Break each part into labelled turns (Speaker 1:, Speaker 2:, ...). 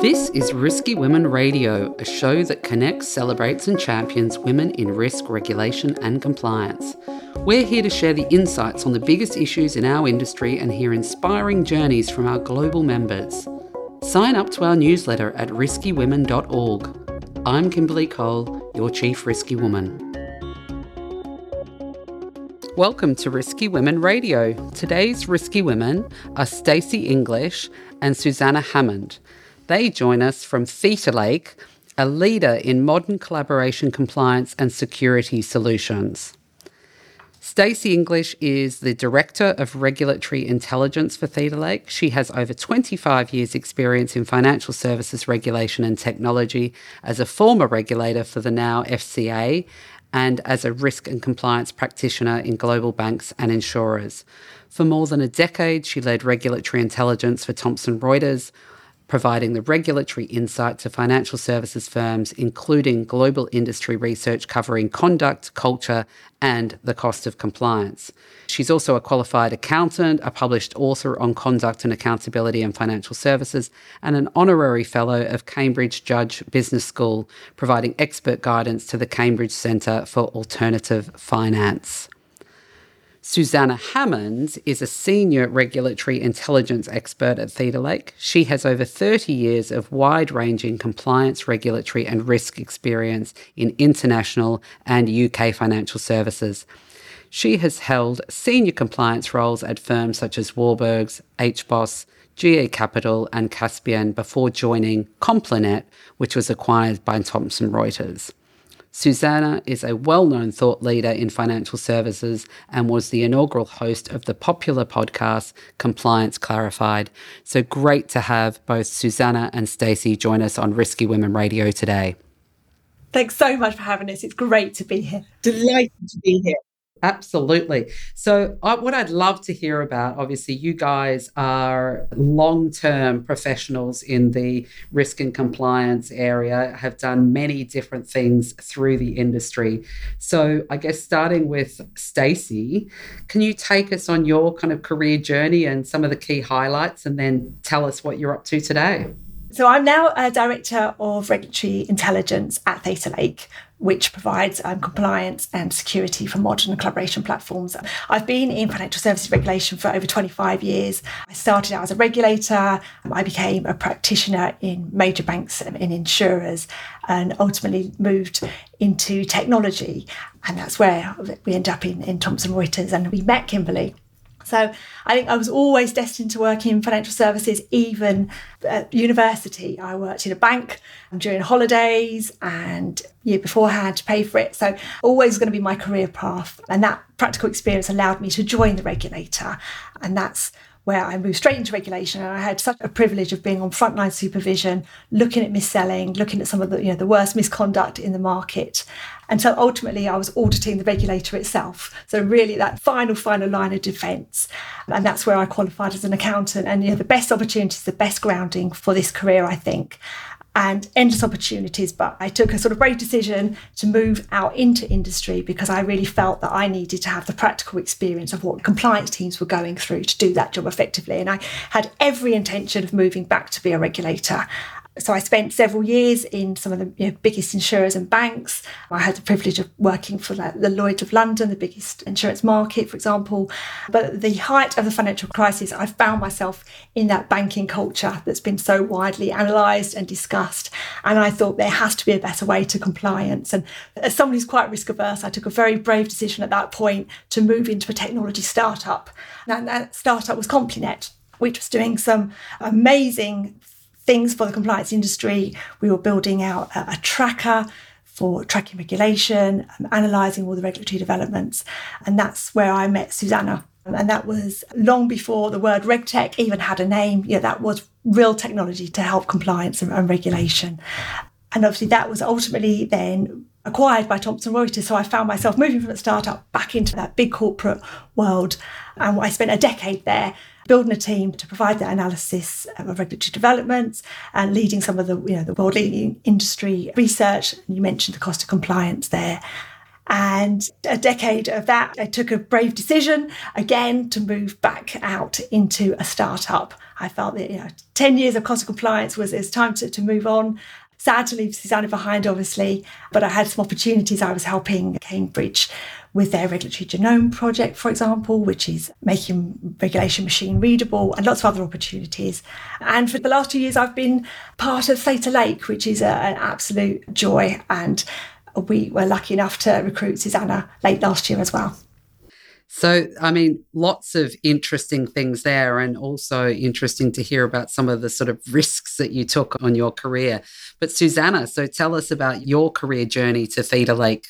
Speaker 1: This is Risky Women Radio, a show that connects, celebrates, and champions women in risk, regulation, and compliance. We're here to share the insights on the biggest issues in our industry and hear inspiring journeys from our global members. Sign up to our newsletter at riskywomen.org. I'm Kimberly Cole, your Chief Risky Woman. Welcome to Risky Women Radio. Today's Risky Women are Stacey English and Susanna Hammond. They join us from Theta Lake, a leader in modern collaboration compliance and security solutions. Stacey English is the Director of Regulatory Intelligence for Theta Lake. She has over 25 years' experience in financial services regulation and technology as a former regulator for the now FCA and as a risk and compliance practitioner in global banks and insurers. For more than a decade, she led regulatory intelligence for Thomson Reuters, providing the regulatory insight to financial services firms, including global industry research covering conduct, culture, and the cost of compliance. She's also a qualified accountant, a published author on conduct and accountability in financial services, and an honorary fellow of Cambridge Judge Business School, providing expert guidance to the Cambridge Centre for Alternative Finance. Susanna Hammond is a senior regulatory intelligence expert at Theta Lake. She has over 30 years of wide ranging compliance, regulatory, and risk experience in international and UK financial services. She has held senior compliance roles at firms such as Warburgs, HBOS, GE Capital, and Caspian before joining Complinet, which was acquired by Thomson Reuters. Susanna is a well known thought leader in financial services and was the inaugural host of the popular podcast Compliance Clarified. So great to have both Susanna and Stacey join us on Risky Women Radio today.
Speaker 2: Thanks so much for having us. It's great to be here.
Speaker 3: Delighted to be here.
Speaker 1: Absolutely. So, I, what I'd love to hear about obviously, you guys are long term professionals in the risk and compliance area, have done many different things through the industry. So, I guess starting with Stacey, can you take us on your kind of career journey and some of the key highlights and then tell us what you're up to today?
Speaker 2: So I'm now a director of regulatory intelligence at Theta Lake, which provides um, compliance and security for modern collaboration platforms. I've been in financial services regulation for over 25 years. I started out as a regulator. I became a practitioner in major banks and in insurers, and ultimately moved into technology. And that's where we end up in, in Thomson Reuters. And we met Kimberly so I think I was always destined to work in financial services, even at university. I worked in a bank during holidays and year beforehand to pay for it. So always going to be my career path. And that practical experience allowed me to join the regulator. And that's where I moved straight into regulation and I had such a privilege of being on frontline supervision, looking at mis-selling, looking at some of the, you know, the worst misconduct in the market. And so ultimately I was auditing the regulator itself. So really that final, final line of defence. And that's where I qualified as an accountant. And you know, the best opportunities, the best grounding for this career, I think and endless opportunities. But I took a sort of brave decision to move out into industry because I really felt that I needed to have the practical experience of what compliance teams were going through to do that job effectively. And I had every intention of moving back to be a regulator so I spent several years in some of the you know, biggest insurers and banks. I had the privilege of working for like, the Lloyd's of London, the biggest insurance market, for example. But at the height of the financial crisis, I found myself in that banking culture that's been so widely analysed and discussed. And I thought there has to be a better way to compliance. And as someone who's quite risk averse, I took a very brave decision at that point to move into a technology startup. And that startup was Complinet which was doing some amazing things for the compliance industry. We were building out a, a tracker for tracking regulation, um, analysing all the regulatory developments. And that's where I met Susanna. And that was long before the word RegTech even had a name. Yeah, that was real technology to help compliance and, and regulation. And obviously, that was ultimately then acquired by Thomson Reuters. So I found myself moving from a startup back into that big corporate world. And I spent a decade there building a team to provide that analysis of regulatory developments and leading some of the, you know, the world leading industry research. You mentioned the cost of compliance there. And a decade of that, I took a brave decision again to move back out into a startup. I felt that, you know, 10 years of cost of compliance was it's time to, to move on. Sad to leave Susanna behind, obviously, but I had some opportunities. I was helping Cambridge with their regulatory genome project, for example, which is making regulation machine readable, and lots of other opportunities. And for the last two years, I've been part of Theta Lake, which is a, an absolute joy. And we were lucky enough to recruit Susanna late last year as well.
Speaker 1: So, I mean, lots of interesting things there, and also interesting to hear about some of the sort of risks that you took on your career. But, Susanna, so tell us about your career journey to Theta Lake.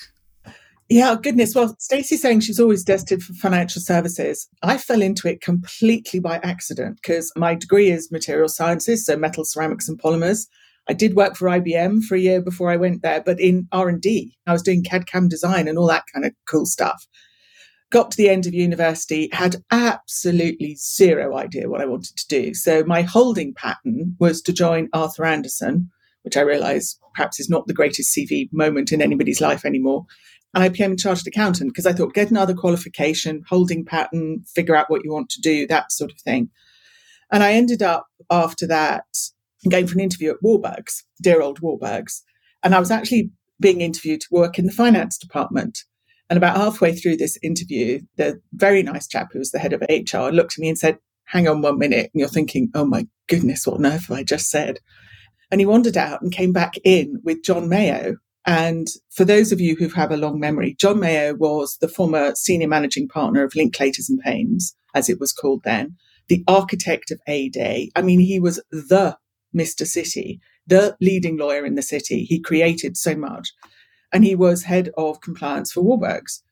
Speaker 3: Yeah, goodness. Well, Stacey's saying she's always destined for financial services. I fell into it completely by accident because my degree is material sciences, so metal, ceramics, and polymers. I did work for IBM for a year before I went there, but in R and D, I was doing CAD CAM design and all that kind of cool stuff got to the end of university, had absolutely zero idea what I wanted to do. So my holding pattern was to join Arthur Andersen, which I realize perhaps is not the greatest CV moment in anybody's life anymore. And I became a chartered accountant because I thought get another qualification, holding pattern, figure out what you want to do, that sort of thing. And I ended up after that going for an interview at Warburgs, dear old Warburgs. And I was actually being interviewed to work in the finance department. And about halfway through this interview, the very nice chap who was the head of HR looked at me and said, Hang on one minute. And you're thinking, Oh my goodness, what on earth have I just said? And he wandered out and came back in with John Mayo. And for those of you who have a long memory, John Mayo was the former senior managing partner of Linklaters and Paines, as it was called then, the architect of A Day. I mean, he was the Mr. City, the leading lawyer in the city. He created so much and he was head of compliance for Warburgs.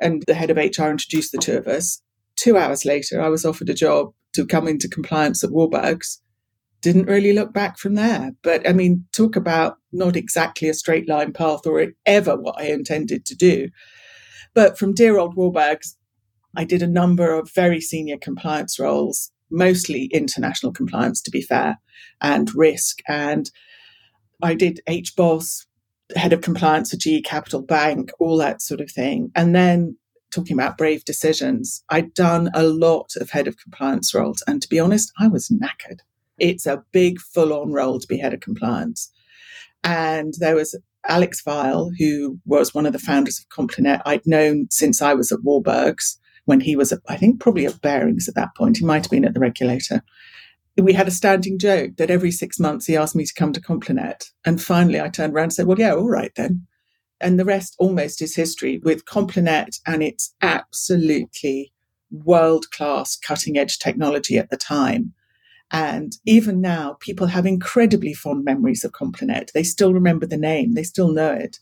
Speaker 3: And the head of HR introduced the two of us. Two hours later, I was offered a job to come into compliance at Warburgs. Didn't really look back from there. But I mean, talk about not exactly a straight line path or ever what I intended to do. But from dear old Warburgs, I did a number of very senior compliance roles, mostly international compliance, to be fair, and risk. And I did HBOS, head of compliance for GE Capital Bank, all that sort of thing. And then talking about brave decisions, I'd done a lot of head of compliance roles. And to be honest, I was knackered. It's a big, full on role to be head of compliance. And there was Alex Weil, who was one of the founders of Complinet. I'd known since I was at Warburgs when he was, I think, probably at Barings at that point. He might have been at the regulator we had a standing joke that every six months he asked me to come to Complinet. And finally I turned around and said, well, yeah, all right then. And the rest almost is history with Complinet and its absolutely world class cutting edge technology at the time. And even now, people have incredibly fond memories of Complinet. They still remember the name, they still know it.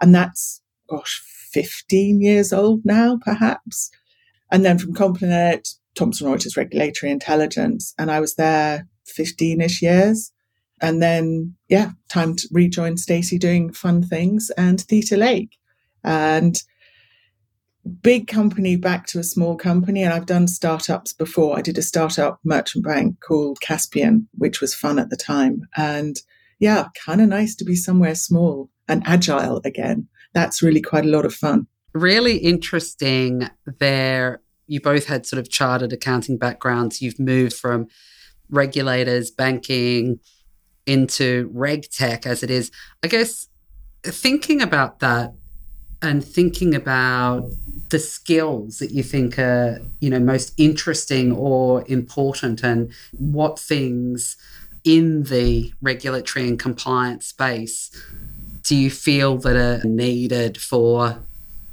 Speaker 3: And that's, gosh, 15 years old now, perhaps. And then from Complinet, Thomson Reuters Regulatory Intelligence, and I was there 15 ish years. And then, yeah, time to rejoin Stacey doing fun things and Theta Lake. And big company back to a small company. And I've done startups before. I did a startup merchant bank called Caspian, which was fun at the time. And yeah, kind of nice to be somewhere small and agile again. That's really quite a lot of fun.
Speaker 1: Really interesting there you both had sort of chartered accounting backgrounds. You've moved from regulators, banking into reg tech as it is. I guess thinking about that and thinking about the skills that you think are, you know, most interesting or important and what things in the regulatory and compliance space do you feel that are needed for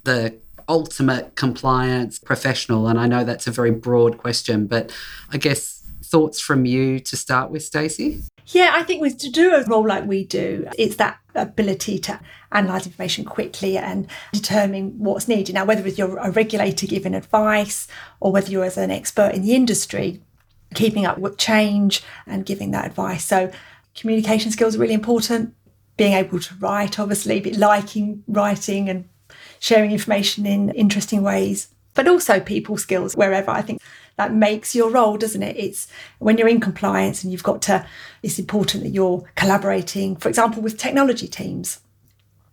Speaker 1: the ultimate compliance professional? And I know that's a very broad question, but I guess thoughts from you to start with, Stacey?
Speaker 2: Yeah, I think with to do a role like we do, it's that ability to analyze information quickly and determine what's needed. Now, whether you're a regulator giving advice or whether you're as an expert in the industry, keeping up with change and giving that advice. So communication skills are really important. Being able to write, obviously, liking writing and sharing information in interesting ways, but also people skills wherever. I think that makes your role, doesn't it? It's when you're in compliance and you've got to, it's important that you're collaborating, for example, with technology teams.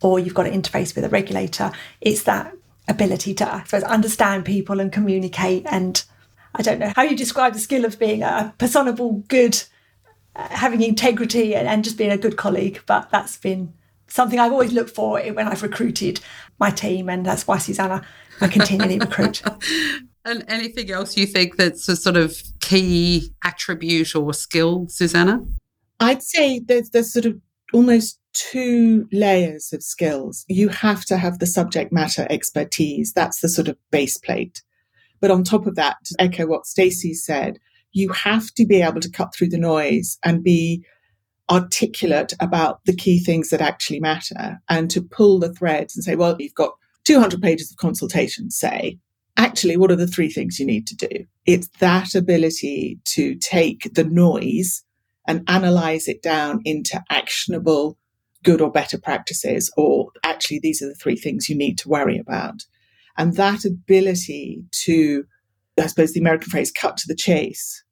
Speaker 2: or you've got to interface with a regulator. It's that ability to, I suppose, understand people and communicate. And I don't know how you describe the skill of being a personable, good, uh, having integrity, and, and just being a good colleague. But that's been something I've always looked for when I've recruited my team, and that's why Susanna I continually recruit.
Speaker 1: And anything else you think that's a sort of key attribute or skill, Susanna?
Speaker 3: I'd say there's there's sort of almost two layers of skills. You have to have the subject matter expertise. That's the sort of base plate. But on top of that, to echo what Stacey said, you have to be able to cut through the noise and be articulate about the key things that actually matter and to pull the threads and say, well, you've got 200 pages of consultation, say, actually, what are the three things you need to do? It's that ability to take the noise and analyze it down into actionable good or better practices, or actually, these are the three things you need to worry about. And that ability to, I suppose the American phrase, cut to the chase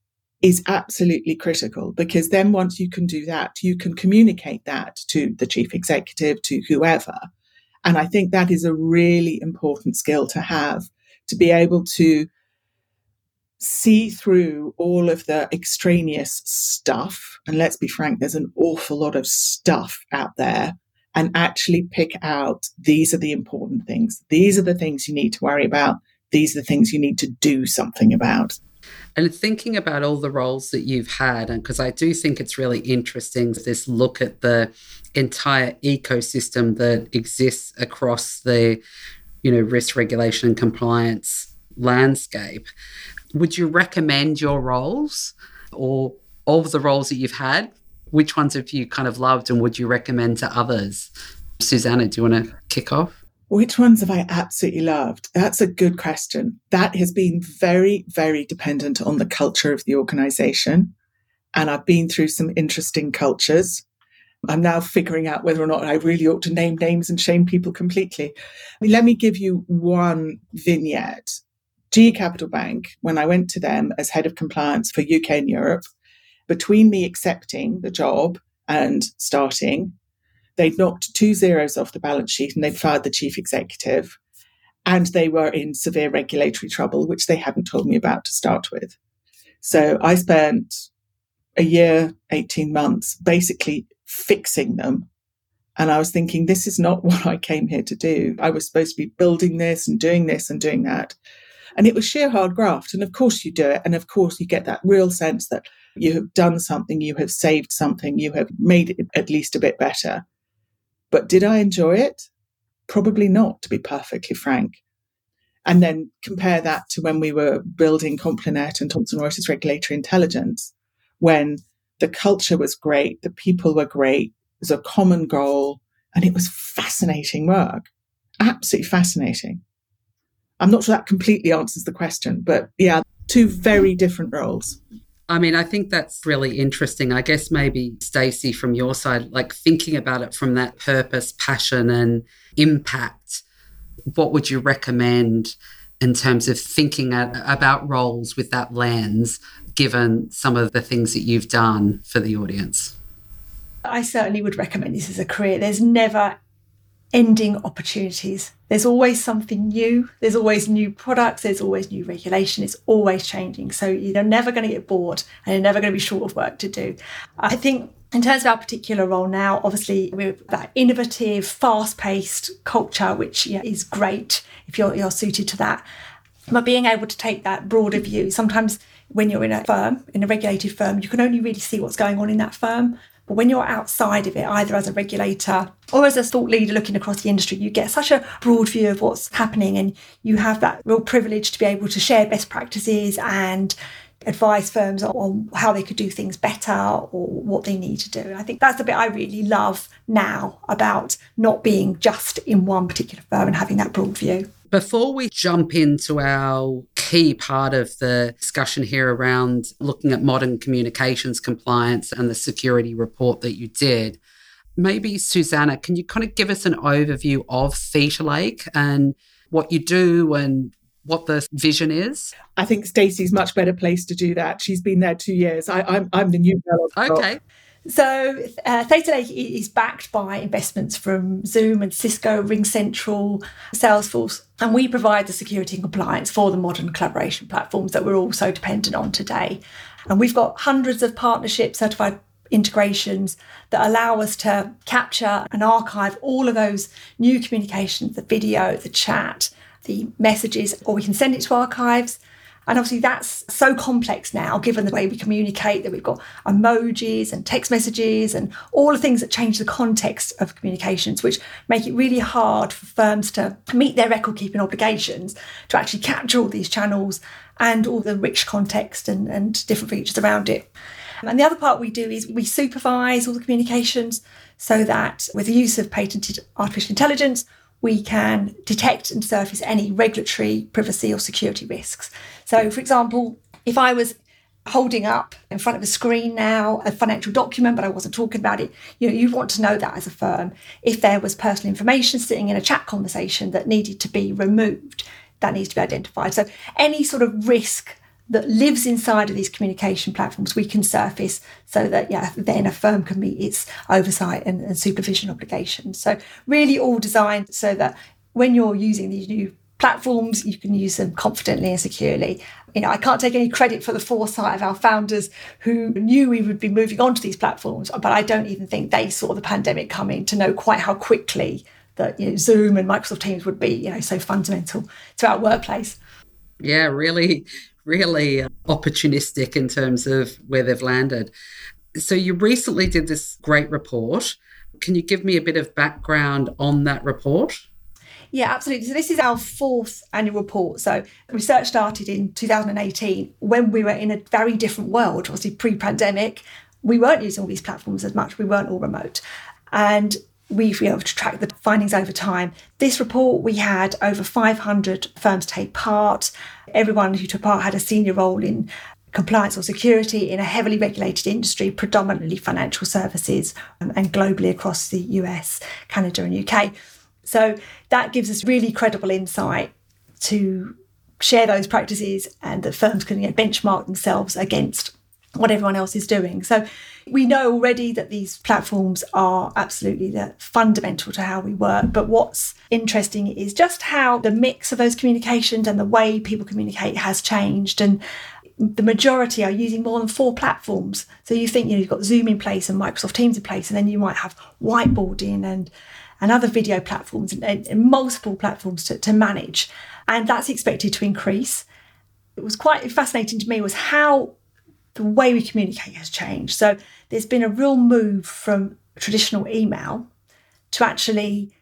Speaker 3: is absolutely critical because then once you can do that, you can communicate that to the chief executive, to whoever. And I think that is a really important skill to have to be able to see through all of the extraneous stuff. And let's be frank, there's an awful lot of stuff out there and actually pick out these are the important things. These are the things you need to worry about. These are the things you need to do something about.
Speaker 1: And thinking about all the roles that you've had, and because I do think it's really interesting this look at the entire ecosystem that exists across the you know, risk regulation and compliance landscape. Would you recommend your roles or all of the roles that you've had? Which ones have you kind of loved and would you recommend to others? Susanna, do you want to kick off?
Speaker 3: Which ones have I absolutely loved? That's a good question. That has been very, very dependent on the culture of the organization. And I've been through some interesting cultures. I'm now figuring out whether or not I really ought to name names and shame people completely. I mean, let me give you one vignette. GE Capital Bank, when I went to them as head of compliance for UK and Europe, between me accepting the job and starting, they'd knocked two zeros off the balance sheet and they'd fired the chief executive. And they were in severe regulatory trouble, which they hadn't told me about to start with. So I spent a year, 18 months, basically fixing them. And I was thinking, this is not what I came here to do. I was supposed to be building this and doing this and doing that. And it was sheer hard graft. And of course you do it. And of course you get that real sense that you have done something, you have saved something, you have made it at least a bit better. But did I enjoy it? Probably not, to be perfectly frank. And then compare that to when we were building Complinet and Thomson Reuters Regulatory Intelligence, when the culture was great, the people were great, it was a common goal, and it was fascinating work. Absolutely fascinating. I'm not sure that completely answers the question, but yeah, two very different roles.
Speaker 1: I mean, I think that's really interesting. I guess maybe Stacey from your side, like thinking about it from that purpose, passion and impact, what would you recommend in terms of thinking about roles with that lens given some of the things that you've done for the audience?
Speaker 2: I certainly would recommend this as a career. There's never ending opportunities. There's always something new. There's always new products. There's always new regulation. It's always changing. So you're never going to get bored and you're never going to be short of work to do. I think in terms of our particular role now, obviously we're that innovative, fast-paced culture, which yeah, is great if you're, you're suited to that. But being able to take that broader view, sometimes when you're in a firm, in a regulated firm, you can only really see what's going on in that firm. But when you're outside of it, either as a regulator or as a thought leader looking across the industry, you get such a broad view of what's happening and you have that real privilege to be able to share best practices and advise firms on how they could do things better or what they need to do. And I think that's the bit I really love now about not being just in one particular firm and having that broad view.
Speaker 1: Before we jump into our key part of the discussion here around looking at modern communications compliance and the security report that you did, maybe Susanna, can you kind of give us an overview of Theta Lake and what you do and what the vision is?
Speaker 3: I think Stacey's much better placed to do that. She's been there two years. I, am I'm, I'm the new girl.
Speaker 1: Okay.
Speaker 2: So uh, Theta Lake is backed by investments from Zoom and Cisco, RingCentral, Salesforce, and we provide the security and compliance for the modern collaboration platforms that we're all so dependent on today. And we've got hundreds of partnership certified integrations that allow us to capture and archive all of those new communications, the video, the chat, the messages, or we can send it to archives and obviously, that's so complex now, given the way we communicate, that we've got emojis and text messages and all the things that change the context of communications, which make it really hard for firms to meet their record keeping obligations to actually capture all these channels and all the rich context and, and different features around it. And the other part we do is we supervise all the communications so that with the use of patented artificial intelligence, we can detect and surface any regulatory, privacy, or security risks. So, for example, if I was holding up in front of a screen now a financial document, but I wasn't talking about it, you know, you'd want to know that as a firm. If there was personal information sitting in a chat conversation that needed to be removed, that needs to be identified. So, any sort of risk that lives inside of these communication platforms we can surface so that yeah then a firm can meet its oversight and, and, supervision obligations. So really all designed so that when you're using these new platforms you can use them confidently and securely. You know i can't take any credit for the foresight of our founders who knew we would be moving on to these platforms but i don't even think they saw the pandemic coming to know quite how quickly that you know, zoom and microsoft teams would be you know so fundamental to our workplace.
Speaker 1: Yeah really really opportunistic in terms of where they've landed. So, you recently did this great report. Can you give me a bit of background on that report?
Speaker 2: Yeah, absolutely. So, this is our fourth annual report. So, research started in 2018 when we were in a very different world, obviously pre pandemic. We weren't using all these platforms as much, we weren't all remote. And we've been able to track the findings over time. This report, we had over 500 firms take part. Everyone who took part had a senior role in compliance or security in a heavily regulated industry, predominantly financial services, um, and globally across the US, Canada, and UK. So that gives us really credible insight to share those practices and that firms can you know, benchmark themselves against what everyone else is doing. So we know already that these platforms are absolutely fundamental to how we work. But what's interesting is just how the mix of those communications and the way people communicate has changed. And the majority are using more than four platforms. So you think you know you've got Zoom in place and Microsoft Teams in place, and then you might have whiteboarding and and other video platforms and, and multiple platforms to, to manage. And that's expected to increase. It was quite fascinating to me was how the way we communicate has changed. So there's been a real move from traditional email to actually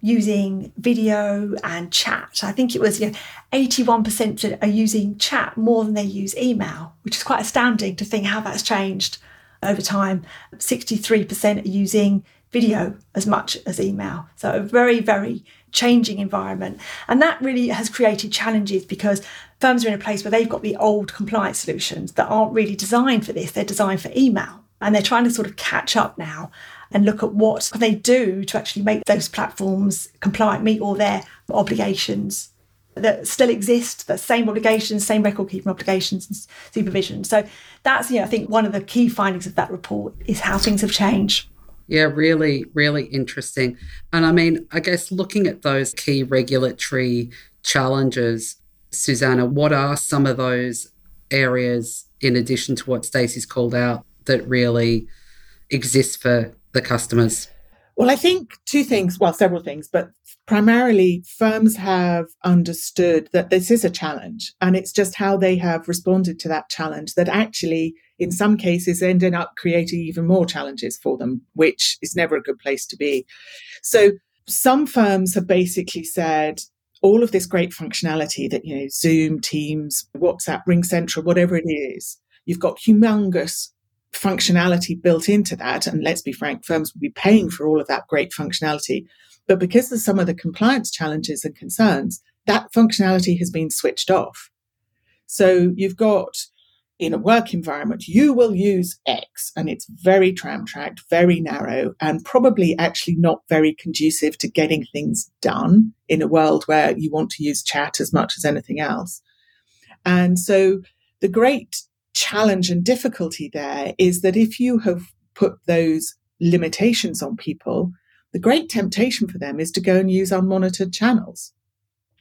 Speaker 2: using video and chat. I think it was you know, 81% are using chat more than they use email, which is quite astounding to think how that's changed over time. 63% are using video as much as email. So a very, very changing environment. And that really has created challenges because firms are in a place where they've got the old compliance solutions that aren't really designed for this. They're designed for email. And they're trying to sort of catch up now and look at what can they do to actually make those platforms compliant, meet all their obligations that still exist, the same obligations, same record keeping obligations and supervision. So that's, you know, I think one of the key findings of that report is how things have changed.
Speaker 1: Yeah, really, really interesting. And I mean, I guess looking at those key regulatory challenges, Susanna, what are some of those areas in addition to what Stacey's called out that really exist for the customers?
Speaker 3: Well, I think two things, well, several things, but primarily firms have understood that this is a challenge and it's just how they have responded to that challenge that actually in some cases ended up creating even more challenges for them, which is never a good place to be. So some firms have basically said, all of this great functionality that, you know, Zoom, Teams, WhatsApp, RingCentral, whatever it is, you've got humongous functionality built into that. And let's be frank, firms will be paying for all of that great functionality. But because of some of the compliance challenges and concerns, that functionality has been switched off. So you've got in a work environment, you will use X and it's very tram tracked, very narrow, and probably actually not very conducive to getting things done in a world where you want to use chat as much as anything else. And so the great challenge and difficulty there is that if you have put those limitations on people, the great temptation for them is to go and use unmonitored channels.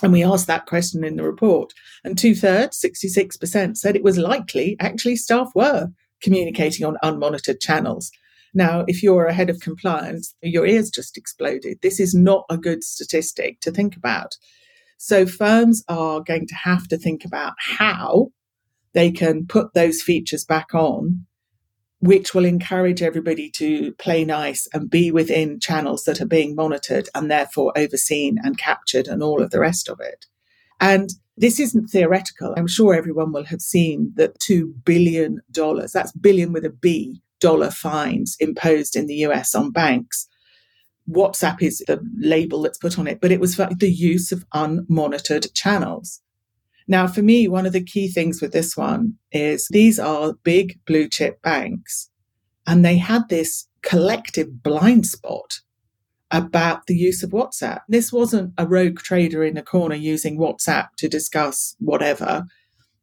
Speaker 3: And we asked that question in the report. And two thirds, 66%, said it was likely actually staff were communicating on unmonitored channels. Now, if you're a head of compliance, your ears just exploded. This is not a good statistic to think about. So firms are going to have to think about how they can put those features back on, which will encourage everybody to play nice and be within channels that are being monitored and therefore overseen and captured and all of the rest of it. And this isn't theoretical. I'm sure everyone will have seen that $2 billion, that's billion with a B, dollar fines imposed in the US on banks WhatsApp is the label that's put on it, but it was for the use of unmonitored channels. Now, for me, one of the key things with this one is these are big blue chip banks, and they had this collective blind spot about the use of WhatsApp. This wasn't a rogue trader in a corner using WhatsApp to discuss whatever.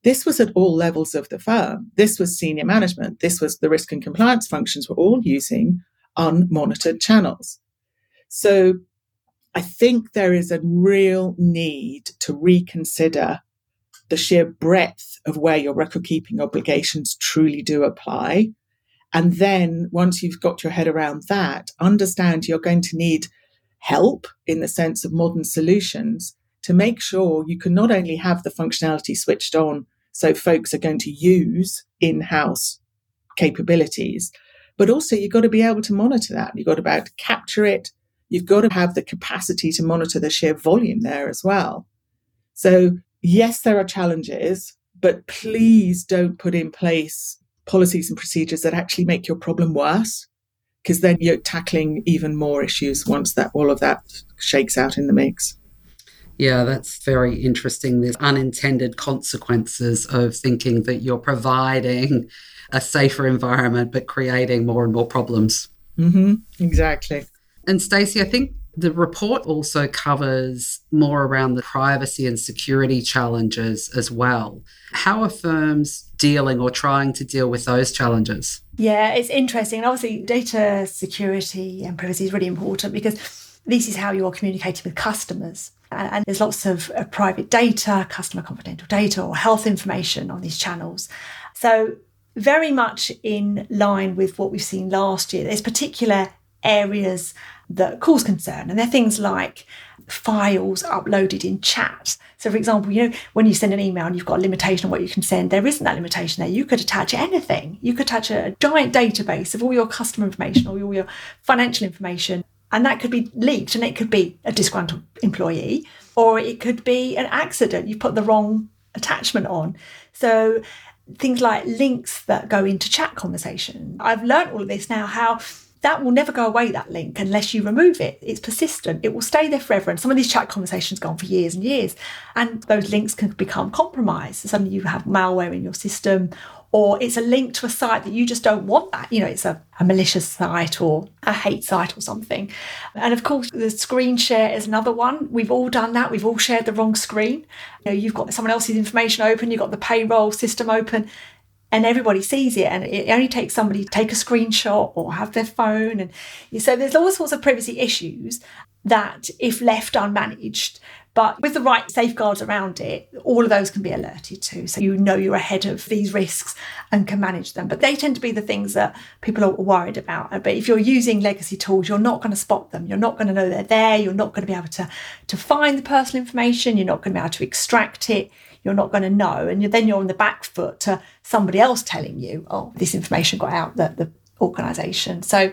Speaker 3: This was at all levels of the firm. This was senior management. This was the risk and compliance functions were all using unmonitored channels. So I think there is a real need to reconsider the sheer breadth of where your record keeping obligations truly do apply. And then once you've got your head around that, understand you're going to need help in the sense of modern solutions to make sure you can not only have the functionality switched on so folks are going to use in house capabilities, but also you've got to be able to monitor that. You've got to be able to capture it, you've got to have the capacity to monitor the sheer volume there as well. So, yes, there are challenges, but please don't put in place policies and procedures that actually make your problem worse because then you're tackling even more issues once that all of that shakes out in the mix.
Speaker 1: Yeah, that's very interesting. There's unintended consequences of thinking that you're providing a safer environment, but creating more and more problems.
Speaker 3: Mm-hmm, exactly.
Speaker 1: And Stacey, I think the report also covers more around the privacy and security challenges as well. How are firms dealing or trying to deal with those challenges?
Speaker 2: Yeah, it's interesting. And obviously, data security and privacy is really important because this is how you're communicating with customers. And, there's lots of uh, private data, customer confidential data, or health information on these channels. So, very much in line with what we've seen last year, there's particular areas that cause concern. And they're things like files uploaded in chat. So, for example, you know, when you send an email and you've got a limitation on what you can send, there isn't that limitation there. You could attach anything. You could attach a giant database of all your customer information or all your financial information. And that could be leaked and it could be a disgruntled employee or it could be an accident. You put the wrong attachment on. So, things like links that go into chat conversation. I've learned all of this now how that will never go away, that link, unless you remove it. It's persistent. It will stay there forever. And some of these chat conversations go on for years and years. And those links can become compromised. Suddenly you have malware in your system, or it's a link to a site that you just don't want that. You know, it's a, a malicious site or a hate site or something. And of course, the screen share is another one. We've all done that. We've all shared the wrong screen. You know, you've got someone else's information open, you've got the payroll system open, and everybody sees it and it only takes somebody to take a screenshot or have their phone and so there's all sorts of privacy issues that if left unmanaged but with the right safeguards around it, all of those can be alerted to. So you know you're ahead of these risks and can manage them. But they tend to be the things that people are worried about. But if you're using legacy tools, you're not going to spot them. You're not going to know they're there. You're not going to be able to, to find the personal information. You're not going to be able to extract it you're not going to know. And then you're on the back foot to somebody else telling you, oh, this information got out the, the organisation. So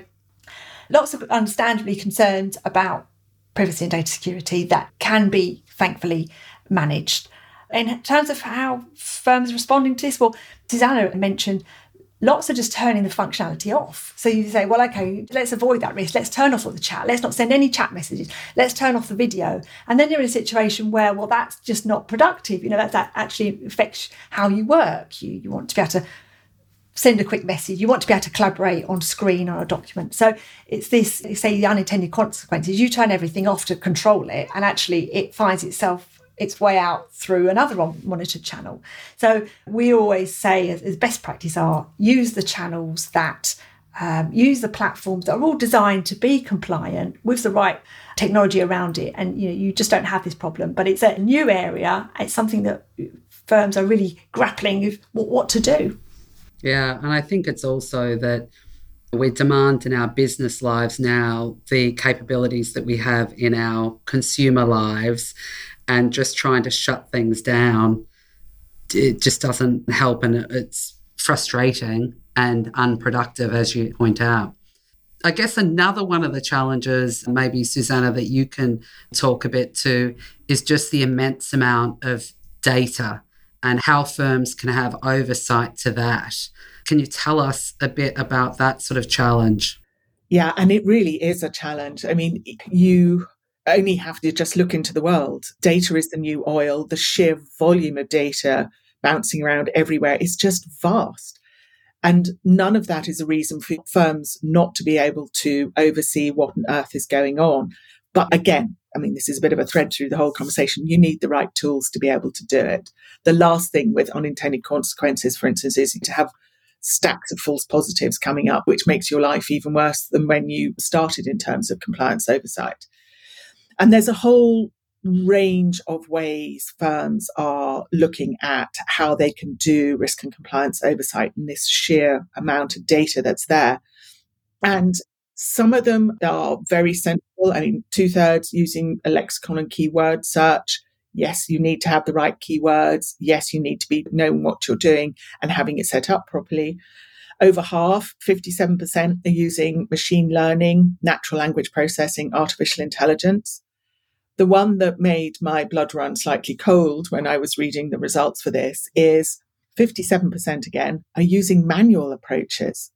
Speaker 2: lots of understandably concerns about privacy and data security that can be thankfully managed. In terms of how firms are responding to this, well, Susanna mentioned lots are just turning the functionality off. So you say, well, okay, let's avoid that risk. Let's turn off all the chat. Let's not send any chat messages. Let's turn off the video. And then you're in a situation where, well, that's just not productive. You know, that, that actually affects how you work. You, you want to be able to send a quick message. You want to be able to collaborate on screen or a document. So it's this, say, the unintended consequences. You turn everything off to control it, and actually it finds itself its way out through another monitored channel. So we always say, as, best practice, are use the channels that um, use the platforms that are all designed to be compliant with the right technology around it. And you know, you just don't have this problem. But it's a new area. It's something that firms are really grappling with what to do.
Speaker 1: Yeah, and I think it's also that we demand in our business lives now the capabilities that we have in our consumer lives, and just trying to shut things down, it just doesn't help, and it's frustrating and unproductive, as you point out. I guess another one of the challenges, maybe Susanna, that you can talk a bit to is just the immense amount of data and how firms can have oversight to that. Can you tell us a bit about that sort of challenge?
Speaker 3: Yeah, and it really is a challenge. I mean, you only have to just look into the world. Data is the new oil. The sheer volume of data bouncing around everywhere is just vast. And none of that is a reason for firms not to be able to oversee what on earth is going on. But again, I mean, this is a bit of a thread through the whole conversation. You need the right tools to be able to do it. The last thing with unintended consequences, for instance, is to have stacks of false positives coming up, which makes your life even worse than when you started in terms of compliance oversight. And there's a whole range of ways firms are looking at how they can do risk and compliance oversight in this sheer amount of data that's there. And some of them are very sensible. I mean, two thirds using a lexicon and keyword search. Yes, you need to have the right keywords. Yes, you need to be knowing what you're doing and having it set up properly. Over half, 57%, are using machine learning, natural language processing, artificial intelligence. The one that made my blood run slightly cold when I was reading the results for this is 57% again are using manual approaches.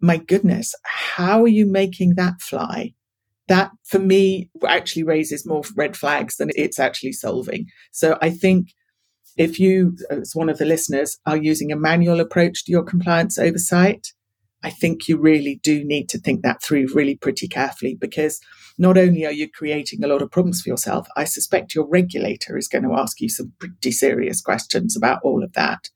Speaker 3: My goodness, how are you making that fly? That for me actually raises more red flags than it's actually solving. So I think if you, as one of the listeners, are using a manual approach to your compliance oversight, I think you really do need to think that through really pretty carefully because not only are you creating a lot of problems for yourself, I suspect your regulator is going to ask you some pretty serious questions about all of that.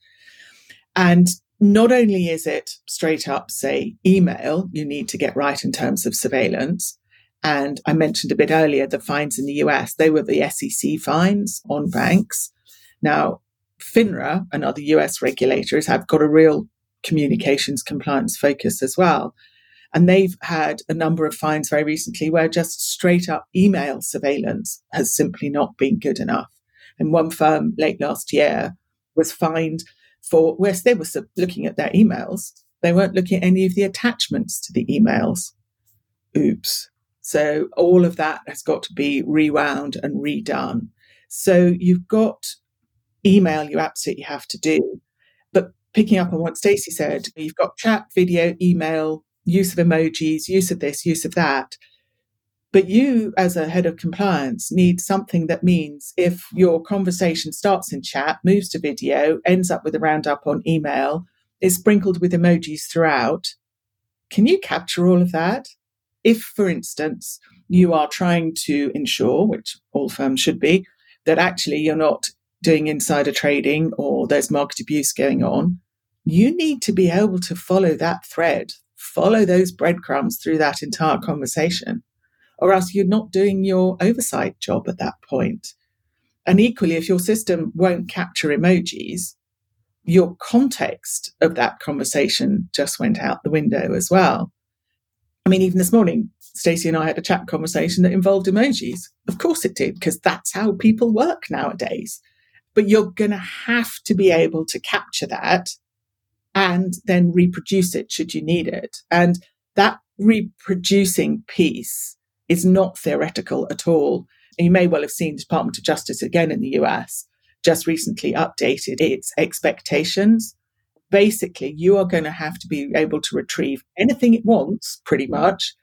Speaker 3: And not only is it straight up, say, email, you need to get right in terms of surveillance. And I mentioned a bit earlier the fines in the US, they were the SEC fines on banks. Now, FINRA and other US regulators have got a real communications compliance focus as well. And they've had a number of fines very recently where just straight up email surveillance has simply not been good enough. And one firm late last year was fined for, whereas they were looking at their emails, they weren't looking at any of the attachments to the emails. Oops. So all of that has got to be rewound and redone. So you've got email you absolutely have to do picking up on what Stacey said, you've got chat, video, email, use of emojis, use of this, use of that. But you, as a head of compliance, need something that means if your conversation starts in chat, moves to video, ends up with a roundup on email, is sprinkled with emojis throughout, can you capture all of that? If, for instance, you are trying to ensure, which all firms should be, that actually you're not doing insider trading or there's market abuse going on, you need to be able to follow that thread, follow those breadcrumbs through that entire conversation, or else you're not doing your oversight job at that point. And equally, if your system won't capture emojis, your context of that conversation just went out the window as well. I mean, even this morning, Stacey and I had a chat conversation that involved emojis. Of course it did, because that's how people work nowadays. But you're going to have to be able to capture that and then reproduce it should you need it. And that reproducing piece is not theoretical at all. You may well have seen the Department of Justice again in the US just recently updated its expectations. Basically, you are going to have to be able to retrieve anything it wants, pretty much,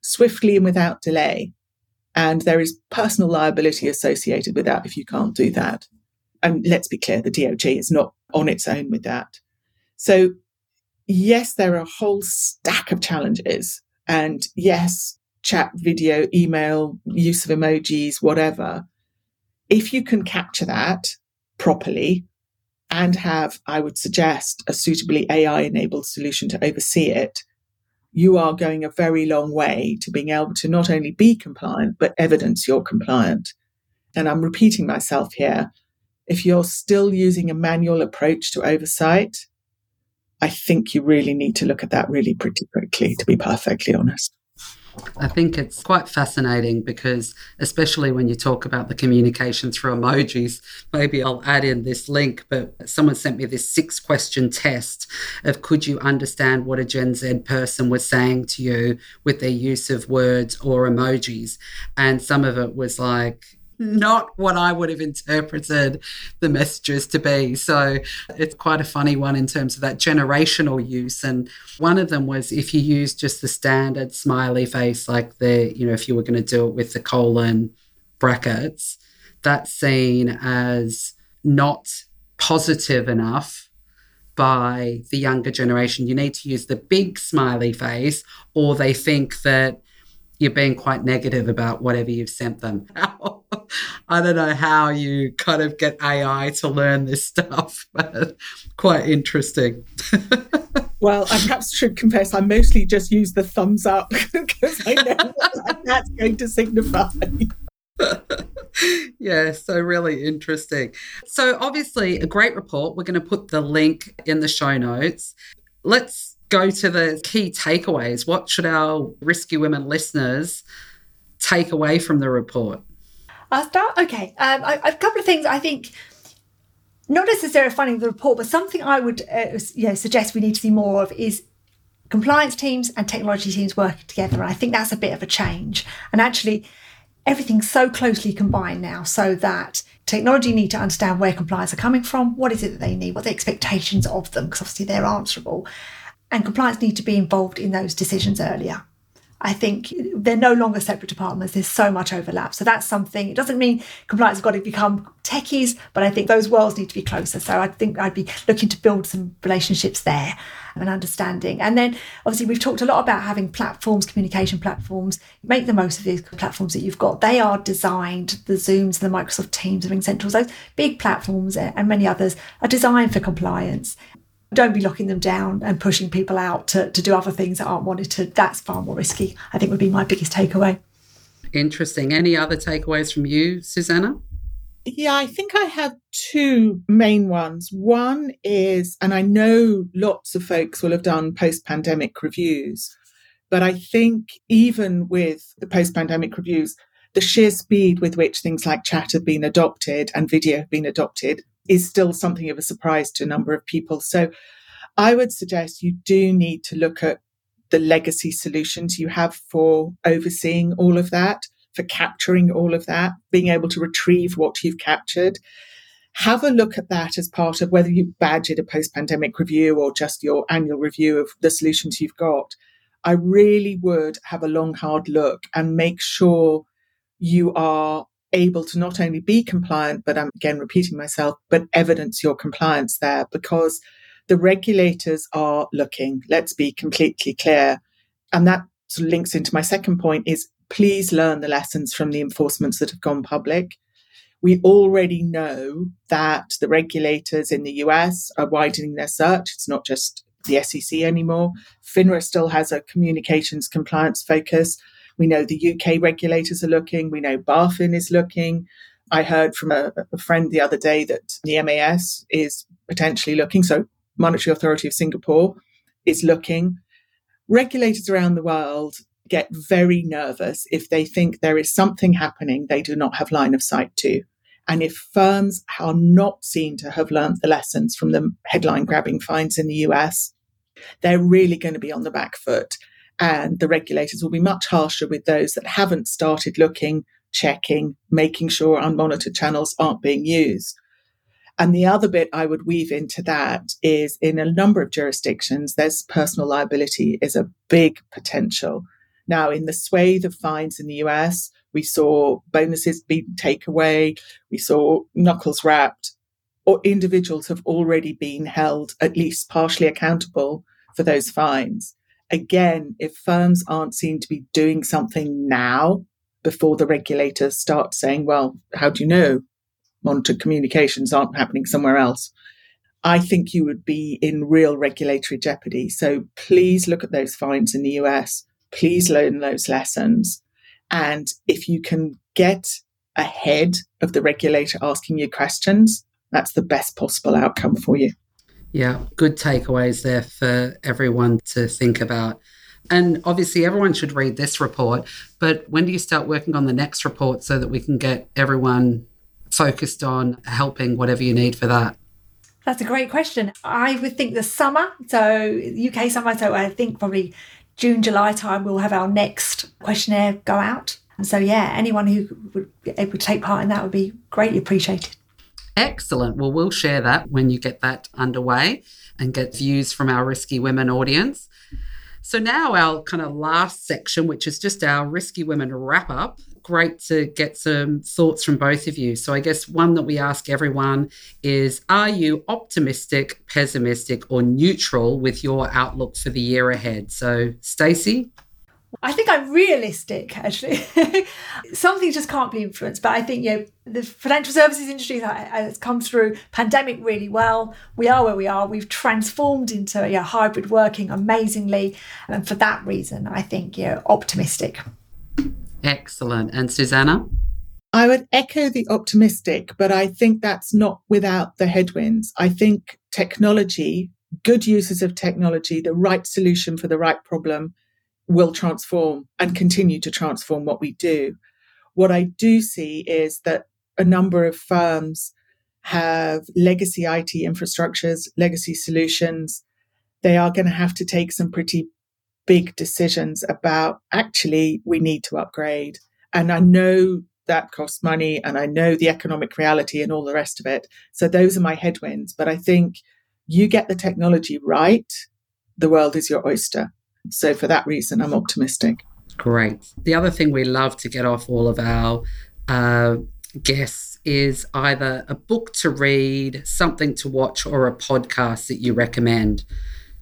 Speaker 3: swiftly and without delay. And there is personal liability associated with that if you can't do that. And let's be clear, the DOJ is not on its own with that. So, yes, there are a whole stack of challenges. And yes, chat, video, email, use of emojis, whatever. If you can capture that properly and have, I would suggest, a suitably AI enabled solution to oversee it, you are going a very long way to being able to not only be compliant, but evidence you're compliant. And I'm repeating myself here. If you're still using a manual approach to oversight, I think you really need to look at that really pretty quickly, to be perfectly honest.
Speaker 1: I think it's quite fascinating because, especially when you talk about the communication through emojis, maybe I'll add in this link, but someone sent me this six question test of could you understand what a Gen Z person was saying to you with their use of words or emojis? And some of it was like, not what I would have interpreted the messages to be. So it's quite a funny one in terms of that generational use. And one of them was if you use just the standard smiley face, like the, you know, if you were going to do it with the colon brackets, that's seen as not positive enough by the younger generation. You need to use the big smiley face, or they think that you're being quite negative about whatever you've sent them. I don't know how you kind of get AI to learn this stuff, but quite interesting.
Speaker 3: well, I perhaps should confess I mostly just use the thumbs up because I know what that's going to signify.
Speaker 1: yeah, so really interesting. So, obviously, a great report. We're going to put the link in the show notes. Let's go to the key takeaways. What should our Risky Women listeners take away from the report?
Speaker 2: I'll start. Okay. Um, I, a couple of things I think, not necessarily finding the report, but something I would uh, you know, suggest we need to see more of is compliance teams and technology teams working together. And I think that's a bit of a change. And actually, everything's so closely combined now so that technology need to understand where compliance are coming from, what is it that they need, what are the expectations of them, because obviously they're answerable and compliance need to be involved in those decisions earlier. I think they're no longer separate departments. There's so much overlap. So that's something. It doesn't mean compliance has got to become techies, but I think those worlds need to be closer. So I think I'd be looking to build some relationships there and understanding. And then obviously we've talked a lot about having platforms, communication platforms. Make the most of these platforms that you've got. They are designed, the Zooms, the Microsoft Teams, the RingCentrals, those big platforms eh, and many others are designed for compliance don't be locking them down and pushing people out to, to do other things that aren't monitored. That's far more risky, I think would be my biggest takeaway.
Speaker 1: Interesting. Any other takeaways from you, Susanna?
Speaker 3: Yeah, I think I have two main ones. One is, and I know lots of folks will have done post pandemic reviews, but I think even with the post pandemic reviews, the sheer speed with which things like chat have been adopted and video have been adopted is still something of a surprise to a number of people. So I would suggest you do need to look at the legacy solutions you have for overseeing all of that, for capturing all of that, being able to retrieve what you've captured. Have a look at that as part of whether you badge it a post pandemic review or just your annual review of the solutions you've got. I really would have a long, hard look and make sure you are able to not only be compliant, but I'm again repeating myself, but evidence your compliance there because the regulators are looking. Let's be completely clear. And that sort of links into my second point is please learn the lessons from the enforcements that have gone public. We already know that the regulators in the US are widening their search. It's not just the SEC anymore. FINRA still has a communications compliance focus. We know the UK regulators are looking. We know BaFin is looking. I heard from a, a, friend the other day that the MAS is potentially looking. So, Monetary Authority of Singapore is looking. Regulators around the world get very nervous if they think there is something happening they do not have line of sight to. And if firms are not seen to have learned the lessons from the headline grabbing fines in the US, they're really going to be on the back foot and the regulators will be much harsher with those that haven't started looking, checking, making sure unmonitored channels aren't being used. And the other bit I would weave into that is in a number of jurisdictions, there's personal liability is a big potential. Now, in the swathe of fines in the US, we saw bonuses being taken away, we saw knuckles rapped, or individuals have already been held at least partially accountable for those fines again, if firms aren't seen to be doing something now before the regulators start saying, well, how do you know monitored communications aren't happening somewhere else? I think you would be in real regulatory jeopardy. So please look at those fines in the US. Please learn those lessons. And if you can get ahead of the regulator asking you questions, that's the best possible outcome for you.
Speaker 1: Yeah, good takeaways there for everyone to think about. And obviously, everyone should read this report. But when do you start working on the next report so that we can get everyone focused on helping whatever you need for that?
Speaker 2: That's a great question. I would think the summer, so UK summer, so I think probably June, July time, we'll have our next questionnaire go out. And so, yeah, anyone who would be able to take part in that would be greatly appreciated.
Speaker 1: Excellent. Well, we'll share that when you get that underway and get views from our Risky Women audience. So, now our kind of last section, which is just our Risky Women wrap up. Great to get some thoughts from both of you. So, I guess one that we ask everyone is Are you optimistic, pessimistic, or neutral with your outlook for the year ahead? So, Stacey?
Speaker 2: I think I'm realistic, actually. Some things just can't be influenced, but I think you know the financial services industry has come through pandemic really well. We are where we are. We've transformed into yeah, hybrid working amazingly, and for that reason, I think you're optimistic.
Speaker 1: Excellent. And Susanna?
Speaker 3: I would echo the optimistic, but I think that's not without the headwinds. I think technology, good uses of technology, the right solution for the right problem will transform and continue to transform what we do. What I do see is that a number of firms have legacy IT infrastructures, legacy solutions. They are going to have to take some pretty big decisions about actually, we need to upgrade. And I know that costs money and I know the economic reality and all the rest of it. So those are my headwinds. But I think you get the technology right, the world is your oyster. So for that reason, I'm optimistic.
Speaker 1: Great. The other thing we love to get off all of our uh, guests is either a book to read, something to watch, or a podcast that you recommend.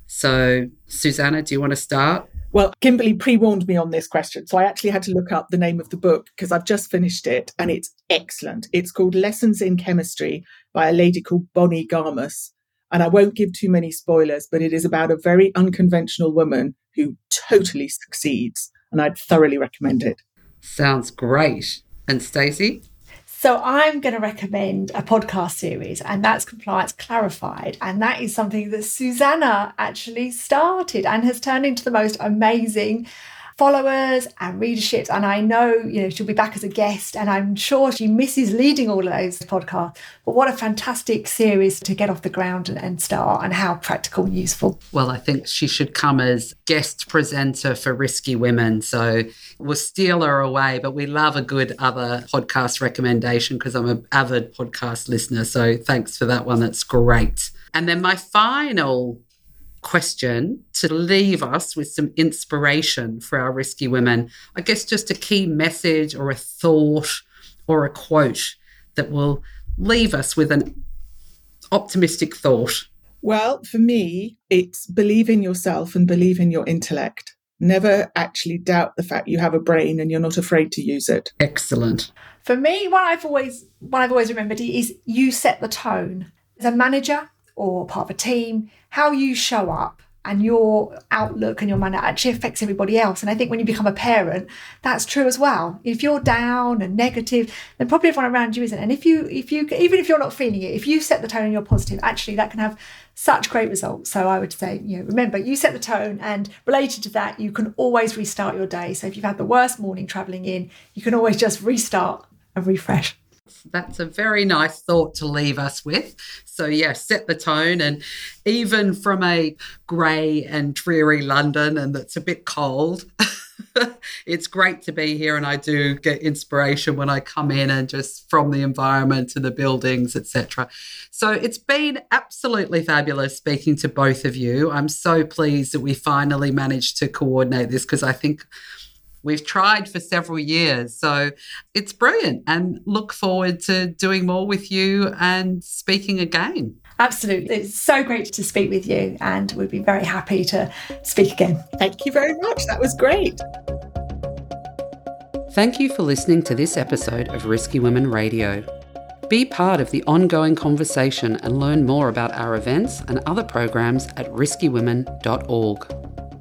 Speaker 1: So, Susanna, do you want to start?
Speaker 3: Well, Kimberly pre warned me on this question. So I actually had to look up the name of the book because I've just finished it and it's excellent. It's called Lessons in Chemistry by a lady called Bonnie Garmus. And I won't give too many spoilers, but it is about a very unconventional woman who totally succeeds. And I'd thoroughly recommend it.
Speaker 1: Sounds great. And Stacey?
Speaker 2: So I'm going to recommend a podcast series, and that's Compliance Clarified. And that is something that Susanna actually started and has turned into the most amazing followers and readerships. And I know, you know, she'll be back as a guest and I'm sure she misses leading all of those podcasts. But what a fantastic series to get off the ground and, and start and how practical and useful.
Speaker 1: Well, I think she should come as guest presenter for Risky Women. So we'll steal her away, but we love a good other podcast recommendation because I'm an avid podcast listener. So thanks for that one. That's great. And then my final question to leave us with some inspiration for our risky women. I guess just a key message or a thought or a quote that will leave us with an optimistic thought.
Speaker 3: Well, for me, it's believe in yourself and believe in your intellect. Never actually doubt the fact you have a brain and you're not afraid to use it.
Speaker 1: Excellent.
Speaker 2: For me, what I've always what I've always remembered is you set the tone. As a manager, or part of a team, how you show up and your outlook and your manner actually affects everybody else. And I think when you become a parent, that's true as well. If you're down and negative, then probably everyone around you isn't. And if you, if you, even if you're not feeling it, if you set the tone and you're positive, actually that can have such great results. So I would say, you know, remember you set the tone and related to that, you can always restart your day. So if you've had the worst morning traveling in, you can always just restart and refresh.
Speaker 1: That's a very nice thought to leave us with. So, yeah, set the tone. And even from a grey and dreary London, and that's a bit cold, it's great to be here. And I do get inspiration when I come in and just from the environment and the buildings, etc. So, it's been absolutely fabulous speaking to both of you. I'm so pleased that we finally managed to coordinate this because I think We've tried for several years. So it's brilliant and look forward to doing more with you and speaking again.
Speaker 2: Absolutely. It's so great to speak with you, and we'd be very happy to speak again.
Speaker 3: Thank you very much. That was great.
Speaker 1: Thank you for listening to this episode of Risky Women Radio. Be part of the ongoing conversation and learn more about our events and other programs at riskywomen.org.